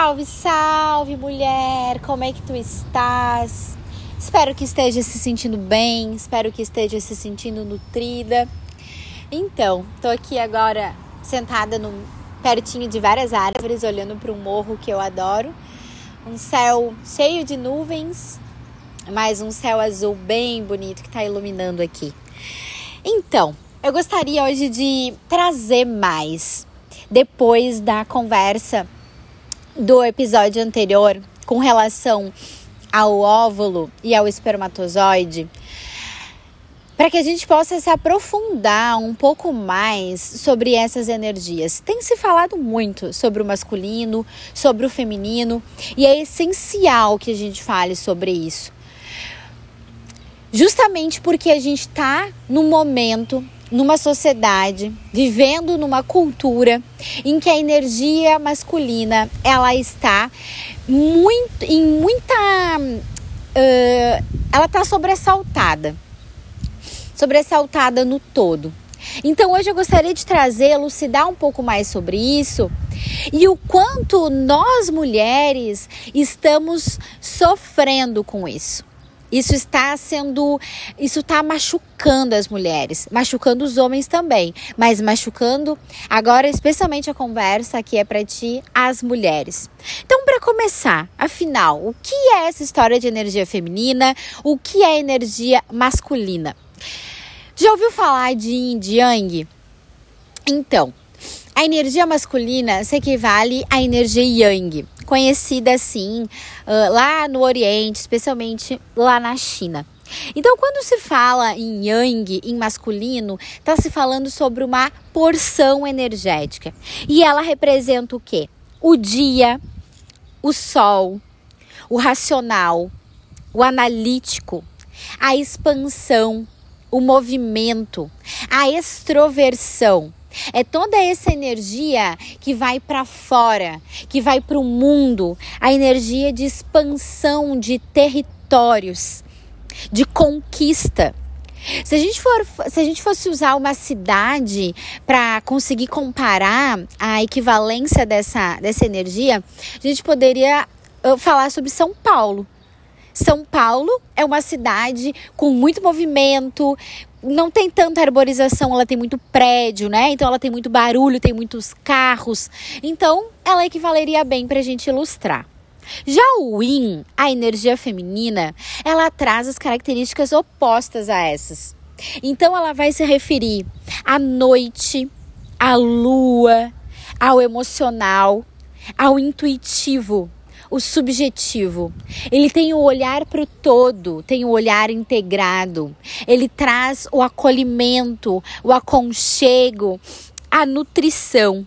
Salve, salve, mulher! Como é que tu estás? Espero que esteja se sentindo bem, espero que esteja se sentindo nutrida. Então, tô aqui agora sentada no, pertinho de várias árvores, olhando para um morro que eu adoro. Um céu cheio de nuvens, mas um céu azul bem bonito que está iluminando aqui. Então, eu gostaria hoje de trazer mais, depois da conversa do episódio anterior com relação ao óvulo e ao espermatozoide, para que a gente possa se aprofundar um pouco mais sobre essas energias. Tem se falado muito sobre o masculino, sobre o feminino, e é essencial que a gente fale sobre isso. Justamente porque a gente está num momento numa sociedade, vivendo numa cultura em que a energia masculina ela está muito em muita uh, ela está sobressaltada sobressaltada no todo. Então hoje eu gostaria de trazer elucidar um pouco mais sobre isso e o quanto nós mulheres estamos sofrendo com isso isso está sendo, isso está machucando as mulheres, machucando os homens também, mas machucando agora especialmente a conversa que é para ti as mulheres. Então, para começar, afinal, o que é essa história de energia feminina? O que é energia masculina? Já ouviu falar de Yin Yang? Então, a energia masculina se equivale à energia Yang, conhecida assim uh, lá no Oriente, especialmente lá na China. Então, quando se fala em yang, em masculino, está se falando sobre uma porção energética. E ela representa o quê? O dia, o sol, o racional, o analítico, a expansão, o movimento, a extroversão. É toda essa energia que vai para fora, que vai para o mundo, a energia de expansão de territórios, de conquista. Se a gente, for, se a gente fosse usar uma cidade para conseguir comparar a equivalência dessa, dessa energia, a gente poderia uh, falar sobre São Paulo. São Paulo é uma cidade com muito movimento, não tem tanta arborização, ela tem muito prédio, né? Então ela tem muito barulho, tem muitos carros. Então ela equivaleria bem para a gente ilustrar. Já o Yin, a energia feminina, ela traz as características opostas a essas. Então ela vai se referir à noite, à lua, ao emocional, ao intuitivo, o subjetivo. Ele tem o olhar para o todo, tem o olhar integrado. Ele traz o acolhimento, o aconchego, a nutrição.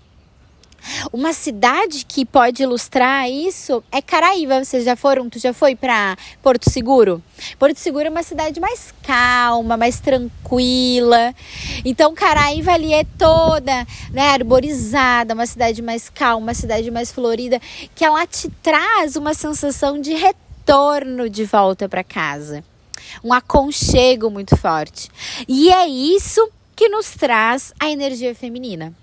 Uma cidade que pode ilustrar isso é Caraíva. Vocês já foram? Tu já foi para Porto Seguro? Porto Seguro é uma cidade mais calma, mais tranquila. Então Caraíva ali é toda, né, arborizada, uma cidade mais calma, uma cidade mais florida, que ela te traz uma sensação de retorno de volta para casa. Um aconchego muito forte. E é isso que nos traz a energia feminina.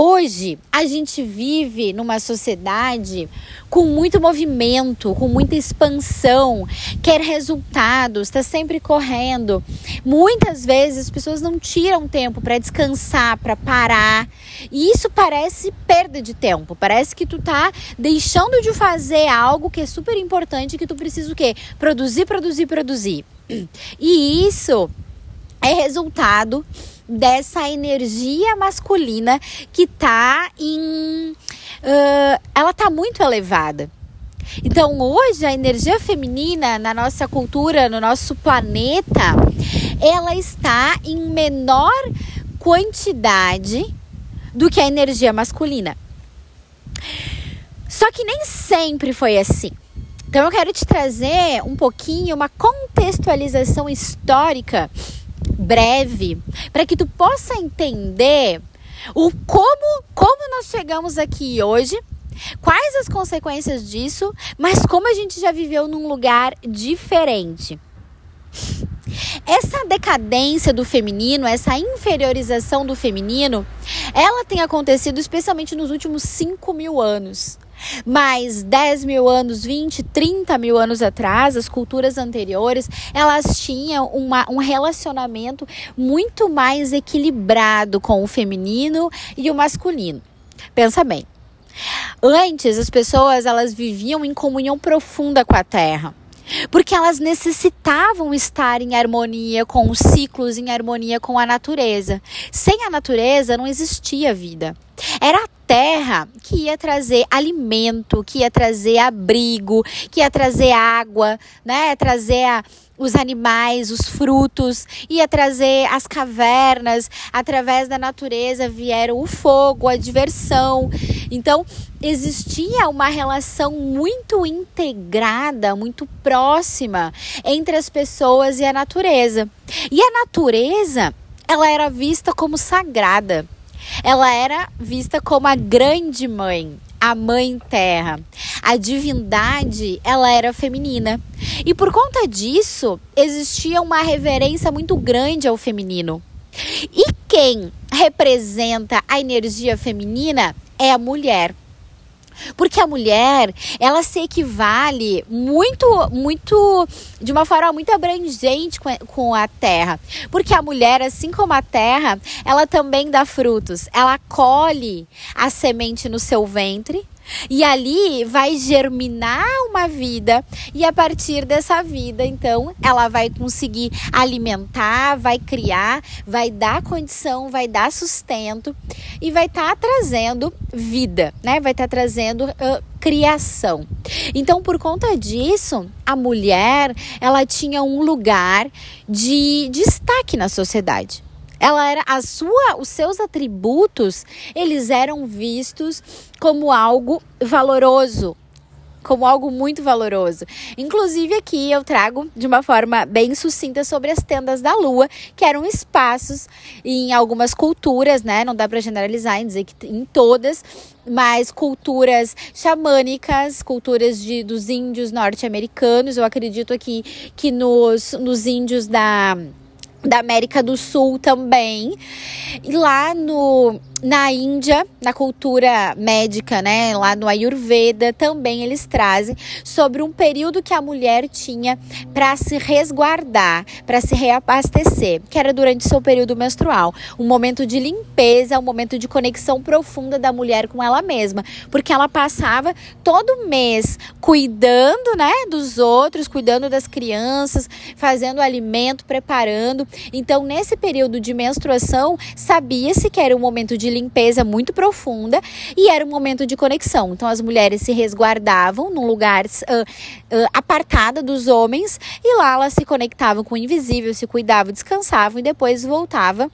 Hoje a gente vive numa sociedade com muito movimento, com muita expansão, quer resultados, está sempre correndo. Muitas vezes as pessoas não tiram tempo para descansar, para parar. E isso parece perda de tempo. Parece que tu tá deixando de fazer algo que é super importante, que tu precisa o quê? Produzir, produzir, produzir. E isso é resultado dessa energia masculina que tá em. Uh, ela tá muito elevada. Então, hoje, a energia feminina na nossa cultura, no nosso planeta, ela está em menor quantidade do que a energia masculina. Só que nem sempre foi assim. Então, eu quero te trazer um pouquinho uma contextualização histórica breve, para que tu possa entender o como, como nós chegamos aqui hoje, quais as consequências disso, mas como a gente já viveu num lugar diferente. Essa decadência do feminino, essa inferiorização do feminino, ela tem acontecido especialmente nos últimos 5 mil anos. Mas 10 mil anos, 20, 30 mil anos atrás, as culturas anteriores, elas tinham uma, um relacionamento muito mais equilibrado com o feminino e o masculino. Pensa bem. Antes, as pessoas elas viviam em comunhão profunda com a terra porque elas necessitavam estar em harmonia com os ciclos, em harmonia com a natureza. Sem a natureza não existia vida. Era a terra que ia trazer alimento, que ia trazer abrigo, que ia trazer água, né? Trazer a, os animais, os frutos, ia trazer as cavernas. Através da natureza vieram o fogo, a diversão. Então, existia uma relação muito integrada, muito próxima entre as pessoas e a natureza. E a natureza, ela era vista como sagrada. Ela era vista como a grande mãe, a mãe terra. A divindade, ela era feminina. E por conta disso, existia uma reverência muito grande ao feminino. E quem representa a energia feminina é a mulher. Porque a mulher, ela se equivale muito, muito, de uma forma muito abrangente com, a terra. Porque a mulher, assim como a terra, ela também dá frutos. Ela colhe a semente no seu ventre e ali vai germinar uma vida, e a partir dessa vida, então, ela vai conseguir alimentar, vai criar, vai dar condição, vai dar sustento e vai estar tá trazendo vida, né? Vai estar tá trazendo uh, criação. Então, por conta disso, a mulher, ela tinha um lugar de destaque na sociedade. Ela era a sua, os seus atributos, eles eram vistos como algo valoroso, como algo muito valoroso. Inclusive aqui eu trago de uma forma bem sucinta sobre as tendas da lua, que eram espaços em algumas culturas, né? Não dá para generalizar e dizer que em todas, mas culturas xamânicas, culturas de, dos índios norte-americanos. Eu acredito aqui que nos, nos índios da da América do Sul também. E lá no na Índia, na cultura médica, né, lá no Ayurveda, também eles trazem sobre um período que a mulher tinha para se resguardar, para se reabastecer, que era durante seu período menstrual, um momento de limpeza, um momento de conexão profunda da mulher com ela mesma, porque ela passava todo mês cuidando, né, dos outros, cuidando das crianças, fazendo alimento, preparando. Então, nesse período de menstruação, sabia-se que era um momento de limpeza muito profunda e era um momento de conexão. Então, as mulheres se resguardavam num lugar uh, uh, apartado dos homens e lá elas se conectavam com o invisível, se cuidavam, descansavam e depois voltava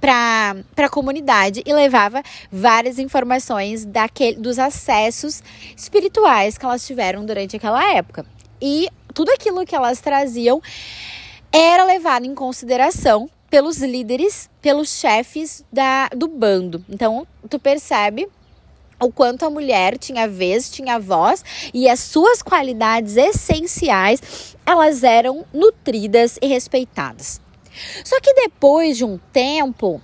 para a comunidade e levava várias informações daquele, dos acessos espirituais que elas tiveram durante aquela época. E tudo aquilo que elas traziam era levado em consideração pelos líderes, pelos chefes da, do bando. Então, tu percebe o quanto a mulher tinha vez, tinha voz e as suas qualidades essenciais, elas eram nutridas e respeitadas. Só que depois de um tempo,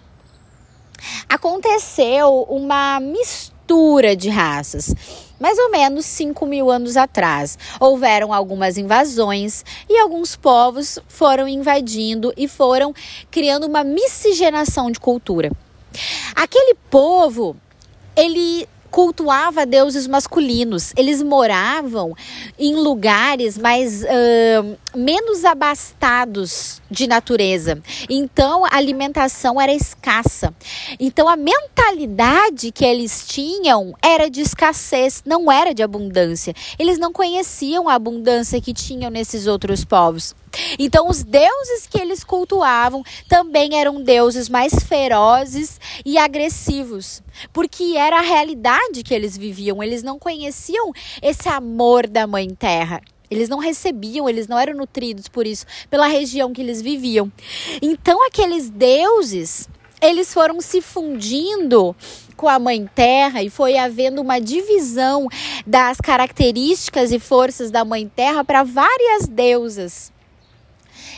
aconteceu uma mistura de raças mais ou menos 5 mil anos atrás. Houveram algumas invasões e alguns povos foram invadindo e foram criando uma miscigenação de cultura. Aquele povo, ele cultuava deuses masculinos. Eles moravam em lugares mais uh, menos abastados de natureza. Então a alimentação era escassa. Então a mentalidade que eles tinham era de escassez, não era de abundância. Eles não conheciam a abundância que tinham nesses outros povos. Então, os deuses que eles cultuavam também eram deuses mais ferozes e agressivos, porque era a realidade que eles viviam. Eles não conheciam esse amor da Mãe Terra. Eles não recebiam, eles não eram nutridos por isso, pela região que eles viviam. Então, aqueles deuses, eles foram se fundindo com a Mãe Terra e foi havendo uma divisão das características e forças da Mãe Terra para várias deusas.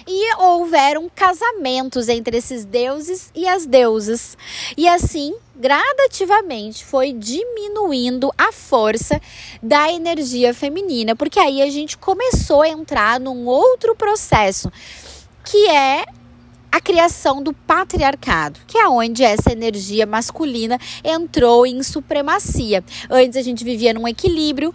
E houveram casamentos entre esses deuses e as deusas. E assim, gradativamente foi diminuindo a força da energia feminina, porque aí a gente começou a entrar num outro processo, que é a criação do patriarcado, que é onde essa energia masculina entrou em supremacia. Antes a gente vivia num equilíbrio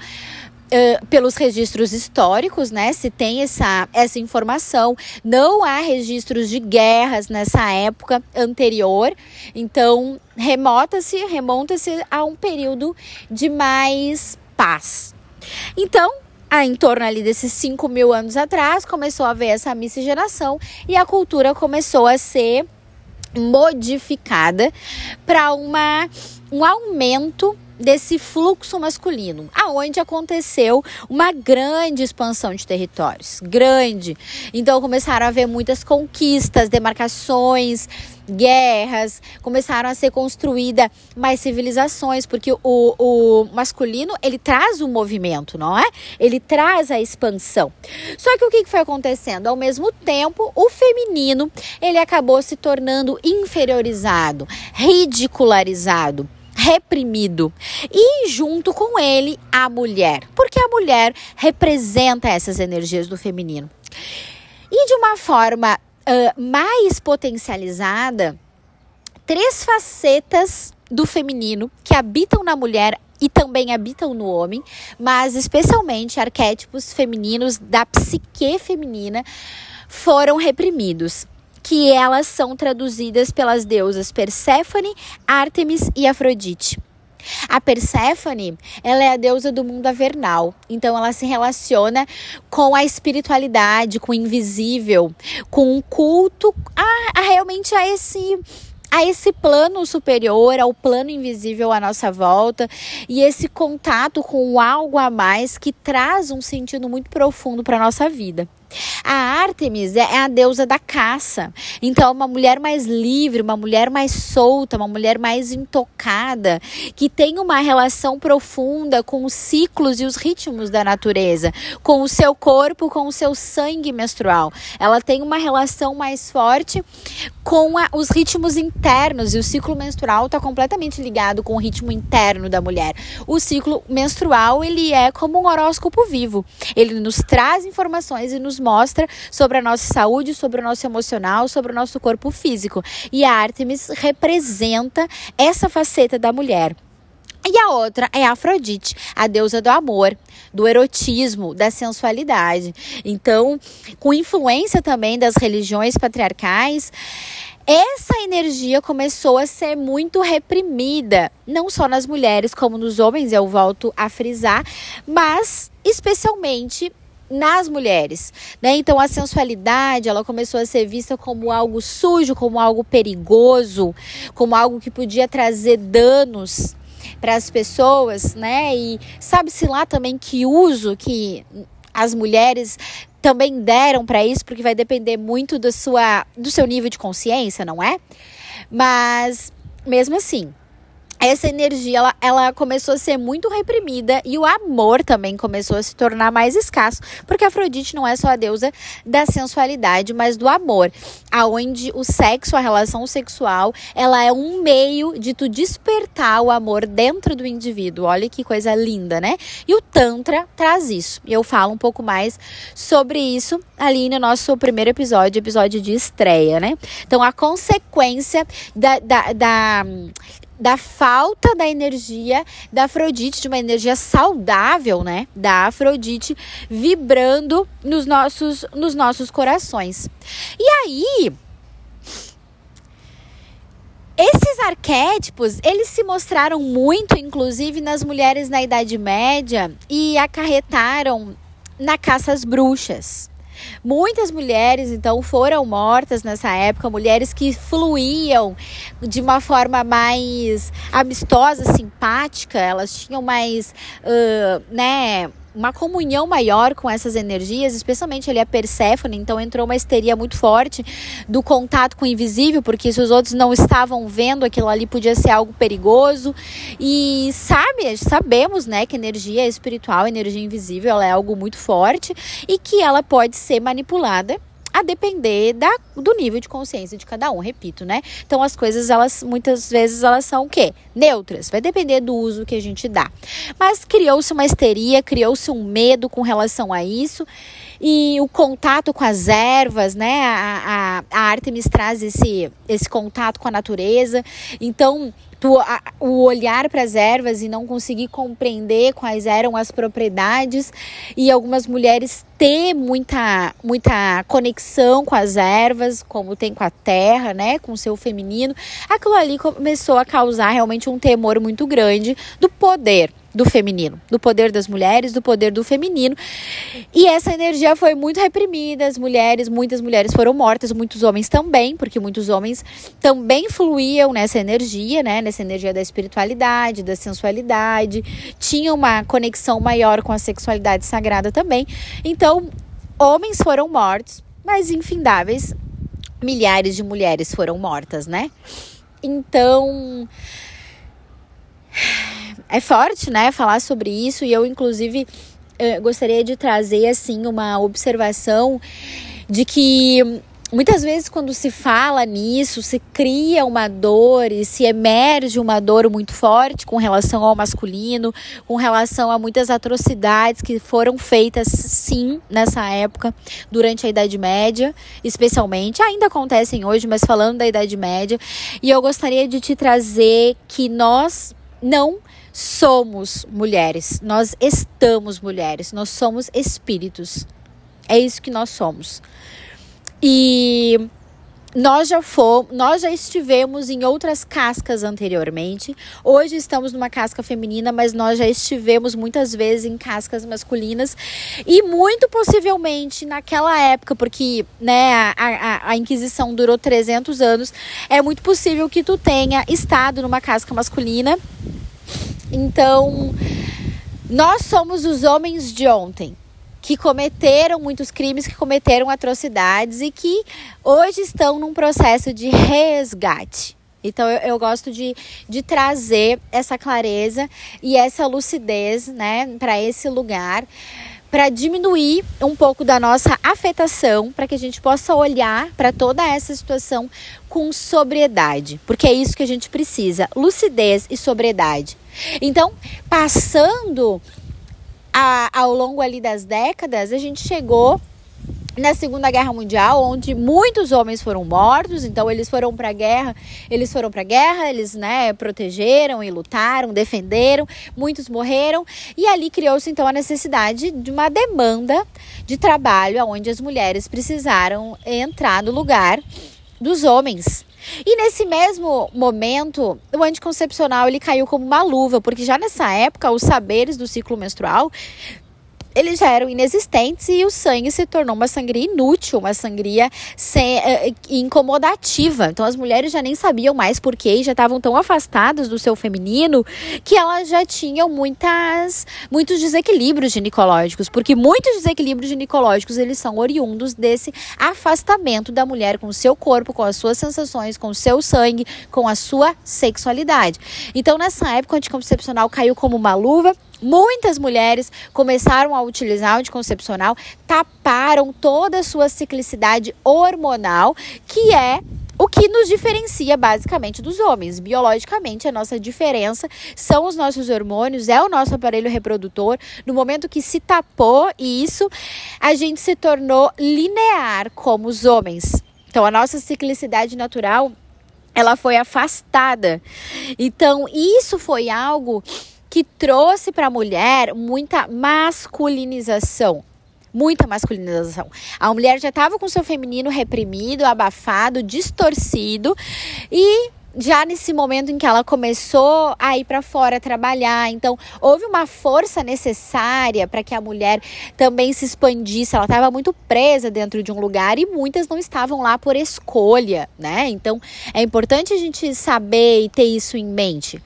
Pelos registros históricos, né? Se tem essa, essa informação. Não há registros de guerras nessa época anterior. Então, remota-se, remonta-se a um período de mais paz. Então, em torno ali desses 5 mil anos atrás, começou a haver essa miscigenação e a cultura começou a ser modificada para uma um aumento desse fluxo masculino, aonde aconteceu uma grande expansão de territórios, grande. Então começaram a haver muitas conquistas, demarcações, guerras, começaram a ser construídas mais civilizações, porque o, o masculino ele traz o movimento, não é? Ele traz a expansão. Só que o que foi acontecendo? Ao mesmo tempo, o feminino ele acabou se tornando inferiorizado, ridicularizado reprimido. E junto com ele a mulher, porque a mulher representa essas energias do feminino. E de uma forma uh, mais potencializada, três facetas do feminino que habitam na mulher e também habitam no homem, mas especialmente arquétipos femininos da psique feminina foram reprimidos que elas são traduzidas pelas deusas Perséfone, Ártemis e Afrodite. A Perséfone, ela é a deusa do mundo avernal, então ela se relaciona com a espiritualidade, com o invisível, com o culto a, a realmente a esse a esse plano superior, ao plano invisível à nossa volta e esse contato com algo a mais que traz um sentido muito profundo para nossa vida. A Artemis é a deusa da caça. Então, uma mulher mais livre, uma mulher mais solta, uma mulher mais intocada, que tem uma relação profunda com os ciclos e os ritmos da natureza, com o seu corpo, com o seu sangue menstrual. Ela tem uma relação mais forte com a, os ritmos internos e o ciclo menstrual está completamente ligado com o ritmo interno da mulher. O ciclo menstrual ele é como um horóscopo vivo. Ele nos traz informações e nos mostra sobre a nossa saúde, sobre o nosso emocional, sobre o nosso corpo físico. E a Artemis representa essa faceta da mulher. E a outra é a Afrodite, a deusa do amor, do erotismo, da sensualidade. Então, com influência também das religiões patriarcais, essa energia começou a ser muito reprimida, não só nas mulheres como nos homens, eu volto a frisar, mas especialmente nas mulheres, né? Então a sensualidade, ela começou a ser vista como algo sujo, como algo perigoso, como algo que podia trazer danos para as pessoas, né? E sabe-se lá também que uso que as mulheres também deram para isso, porque vai depender muito do, sua, do seu nível de consciência, não é? Mas mesmo assim, essa energia ela, ela começou a ser muito reprimida e o amor também começou a se tornar mais escasso, porque Afrodite não é só a deusa da sensualidade, mas do amor, aonde o sexo, a relação sexual, ela é um meio de tu despertar o amor dentro do indivíduo. Olha que coisa linda, né? E o tantra traz isso. Eu falo um pouco mais sobre isso ali no nosso primeiro episódio, episódio de estreia, né? Então a consequência da, da, da da falta da energia da Afrodite, de uma energia saudável, né? Da Afrodite vibrando nos nossos, nos nossos corações. E aí, esses arquétipos, eles se mostraram muito, inclusive, nas mulheres na Idade Média e acarretaram na caça às bruxas. Muitas mulheres, então, foram mortas nessa época, mulheres que fluíam de uma forma mais amistosa, simpática, elas tinham mais, uh, né, uma comunhão maior com essas energias, especialmente ali a Perséfone, então entrou uma histeria muito forte do contato com o invisível, porque se os outros não estavam vendo, aquilo ali podia ser algo perigoso. E sabe, sabemos, né, que energia espiritual, energia invisível, ela é algo muito forte e que ela pode ser manipulada a depender da, do nível de consciência de cada um, repito, né? Então as coisas, elas muitas vezes elas são o quê? Neutras, vai depender do uso que a gente dá. Mas criou-se uma histeria, criou-se um medo com relação a isso e o contato com as ervas, né? A, a, a Artemis traz esse, esse contato com a natureza. Então, tu, a, o olhar para as ervas e não conseguir compreender quais eram as propriedades. E algumas mulheres ter muita muita conexão com as ervas, como tem com a terra, né, com o seu feminino, aquilo ali começou a causar realmente um temor muito grande do poder do feminino, do poder das mulheres, do poder do feminino. E essa energia foi muito reprimida, as mulheres, muitas mulheres foram mortas, muitos homens também, porque muitos homens também fluíam nessa energia, né, nessa energia da espiritualidade, da sensualidade, tinham uma conexão maior com a sexualidade sagrada também. Então, homens foram mortos, mas infindáveis milhares de mulheres foram mortas, né? Então, é forte, né, falar sobre isso e eu inclusive eu gostaria de trazer assim uma observação de que muitas vezes quando se fala nisso, se cria uma dor e se emerge uma dor muito forte com relação ao masculino, com relação a muitas atrocidades que foram feitas sim nessa época, durante a Idade Média, especialmente, ainda acontecem hoje, mas falando da Idade Média, e eu gostaria de te trazer que nós não somos mulheres, nós estamos mulheres, nós somos espíritos. É isso que nós somos. E nós já fomos, nós já estivemos em outras cascas anteriormente. Hoje estamos numa casca feminina, mas nós já estivemos muitas vezes em cascas masculinas e muito possivelmente naquela época, porque né, a, a, a Inquisição durou 300 anos, é muito possível que tu tenha estado numa casca masculina então, nós somos os homens de ontem que cometeram muitos crimes, que cometeram atrocidades e que hoje estão num processo de resgate. Então eu, eu, gosto de, de trazer essa clareza e essa lucidez, né, para esse lugar, para diminuir um pouco da nossa afetação, para que a gente possa olhar para toda essa situação com sobriedade, porque é isso que a gente precisa: lucidez e sobriedade. Então, passando a, ao longo ali das décadas, a gente chegou na Segunda Guerra Mundial, onde muitos homens foram mortos, então eles foram para a guerra, eles foram para guerra, eles, né, protegeram e lutaram, defenderam, muitos morreram, e ali criou-se então a necessidade de uma demanda de trabalho onde as mulheres precisaram entrar no lugar dos homens. E nesse mesmo momento, o anticoncepcional ele caiu como uma luva, porque já nessa época os saberes do ciclo menstrual eles já eram inexistentes e o sangue se tornou uma sangria inútil, uma sangria sem, uh, incomodativa. Então as mulheres já nem sabiam mais porquê e já estavam tão afastadas do seu feminino que elas já tinham muitas, muitos desequilíbrios ginecológicos, porque muitos desequilíbrios ginecológicos eles são oriundos desse afastamento da mulher com o seu corpo, com as suas sensações, com o seu sangue, com a sua sexualidade. Então nessa época o anticoncepcional caiu como uma luva Muitas mulheres começaram a utilizar o anticoncepcional, taparam toda a sua ciclicidade hormonal, que é o que nos diferencia basicamente dos homens. Biologicamente, a nossa diferença são os nossos hormônios, é o nosso aparelho reprodutor. No momento que se tapou isso, a gente se tornou linear como os homens. Então, a nossa ciclicidade natural ela foi afastada. Então, isso foi algo que trouxe para a mulher muita masculinização. Muita masculinização. A mulher já estava com seu feminino reprimido, abafado, distorcido e já nesse momento em que ela começou a ir para fora trabalhar, então houve uma força necessária para que a mulher também se expandisse. Ela estava muito presa dentro de um lugar e muitas não estavam lá por escolha, né? Então é importante a gente saber e ter isso em mente.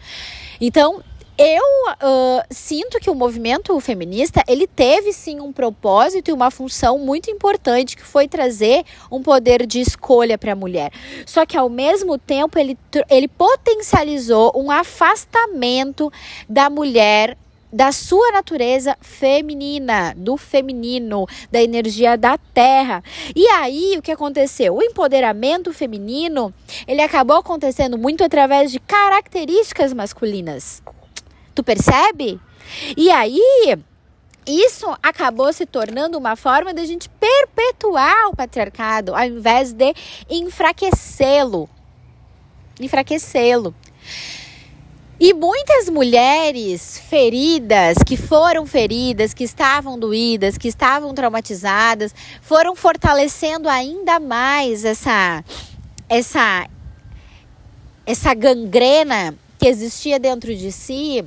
Então, eu uh, sinto que o movimento feminista ele teve sim um propósito e uma função muito importante que foi trazer um poder de escolha para a mulher. Só que ao mesmo tempo ele, ele potencializou um afastamento da mulher da sua natureza feminina, do feminino, da energia da terra. E aí, o que aconteceu? O empoderamento feminino, ele acabou acontecendo muito através de características masculinas. Tu percebe? E aí, isso acabou se tornando uma forma de a gente perpetuar o patriarcado, ao invés de enfraquecê-lo. Enfraquecê-lo. E muitas mulheres feridas, que foram feridas, que estavam doídas, que estavam traumatizadas, foram fortalecendo ainda mais essa essa essa gangrena que existia dentro de si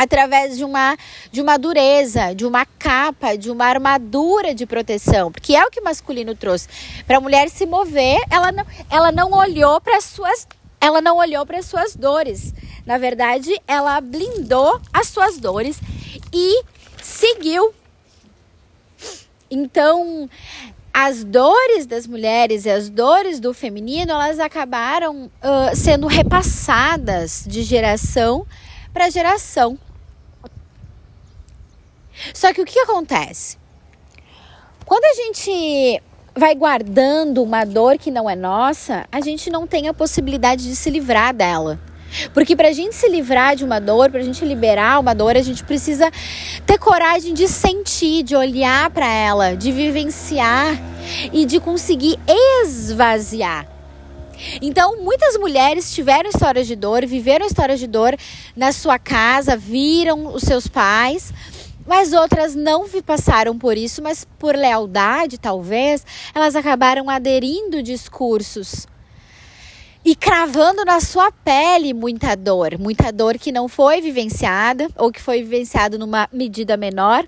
através de uma de uma dureza, de uma capa, de uma armadura de proteção, porque é o que o masculino trouxe. Para a mulher se mover, ela não, ela não olhou para suas ela não olhou para suas dores. Na verdade, ela blindou as suas dores e seguiu. Então, as dores das mulheres e as dores do feminino, elas acabaram uh, sendo repassadas de geração para geração. Só que o que acontece? Quando a gente vai guardando uma dor que não é nossa, a gente não tem a possibilidade de se livrar dela. Porque para a gente se livrar de uma dor, para a gente liberar uma dor, a gente precisa ter coragem de sentir, de olhar para ela, de vivenciar e de conseguir esvaziar. Então, muitas mulheres tiveram histórias de dor, viveram histórias de dor na sua casa, viram os seus pais, mas outras não passaram por isso, mas por lealdade, talvez, elas acabaram aderindo discursos e cravando na sua pele muita dor, muita dor que não foi vivenciada ou que foi vivenciada numa medida menor.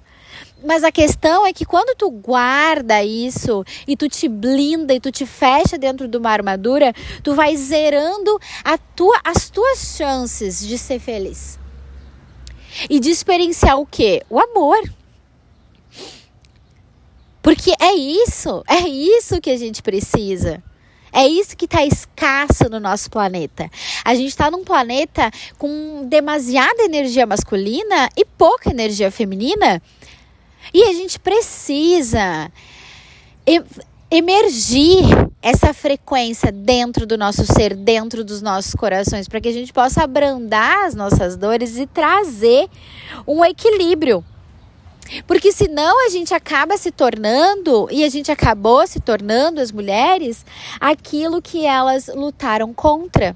Mas a questão é que quando tu guarda isso e tu te blinda e tu te fecha dentro de uma armadura, tu vai zerando tua, as tuas chances de ser feliz. E de experienciar o quê? O amor. Porque é isso, é isso que a gente precisa. É isso que está escasso no nosso planeta. A gente está num planeta com demasiada energia masculina e pouca energia feminina. E a gente precisa emergir essa frequência dentro do nosso ser, dentro dos nossos corações, para que a gente possa abrandar as nossas dores e trazer um equilíbrio. Porque senão a gente acaba se tornando, e a gente acabou se tornando, as mulheres, aquilo que elas lutaram contra.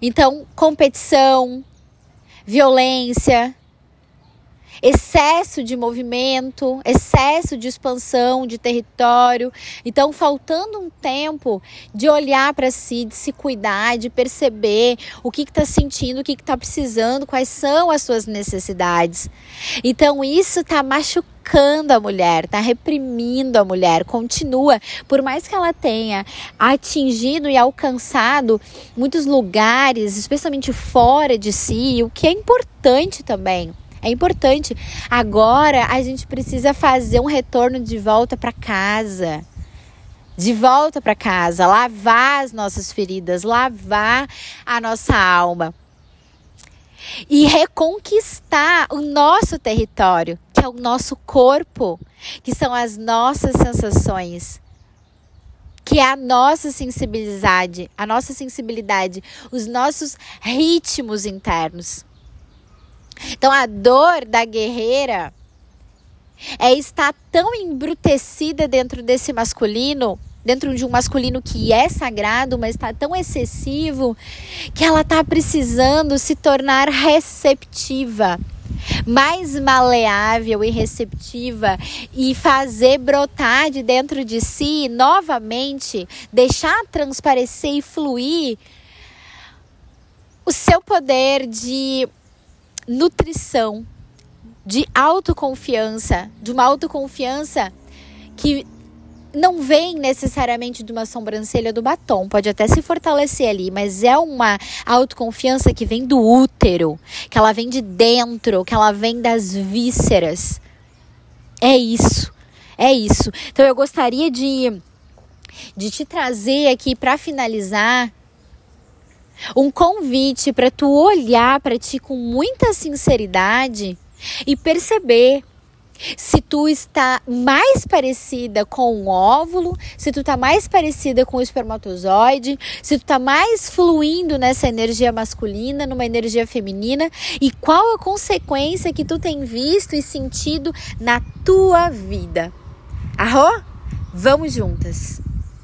Então, competição, violência, excesso de movimento, excesso de expansão de território. Então, faltando um tempo de olhar para si, de se cuidar, de perceber o que está sentindo, o que está precisando, quais são as suas necessidades. Então, isso está machucando a mulher, está reprimindo a mulher, continua, por mais que ela tenha atingido e alcançado muitos lugares, especialmente fora de si, o que é importante também. É importante. Agora a gente precisa fazer um retorno de volta para casa. De volta para casa, lavar as nossas feridas, lavar a nossa alma e reconquistar o nosso território, que é o nosso corpo, que são as nossas sensações, que é a nossa sensibilidade, a nossa sensibilidade, os nossos ritmos internos. Então a dor da guerreira é estar tão embrutecida dentro desse masculino, dentro de um masculino que é sagrado, mas está tão excessivo, que ela está precisando se tornar receptiva, mais maleável e receptiva e fazer brotar de dentro de si novamente, deixar transparecer e fluir o seu poder de nutrição, de autoconfiança, de uma autoconfiança que não vem necessariamente de uma sobrancelha do batom, pode até se fortalecer ali, mas é uma autoconfiança que vem do útero, que ela vem de dentro, que ela vem das vísceras. É isso. É isso. Então eu gostaria de de te trazer aqui para finalizar um convite para tu olhar para ti com muita sinceridade e perceber se tu está mais parecida com um óvulo, se tu está mais parecida com o espermatozoide, se tu está mais fluindo nessa energia masculina, numa energia feminina e qual a consequência que tu tem visto e sentido na tua vida. Arro? Vamos juntas!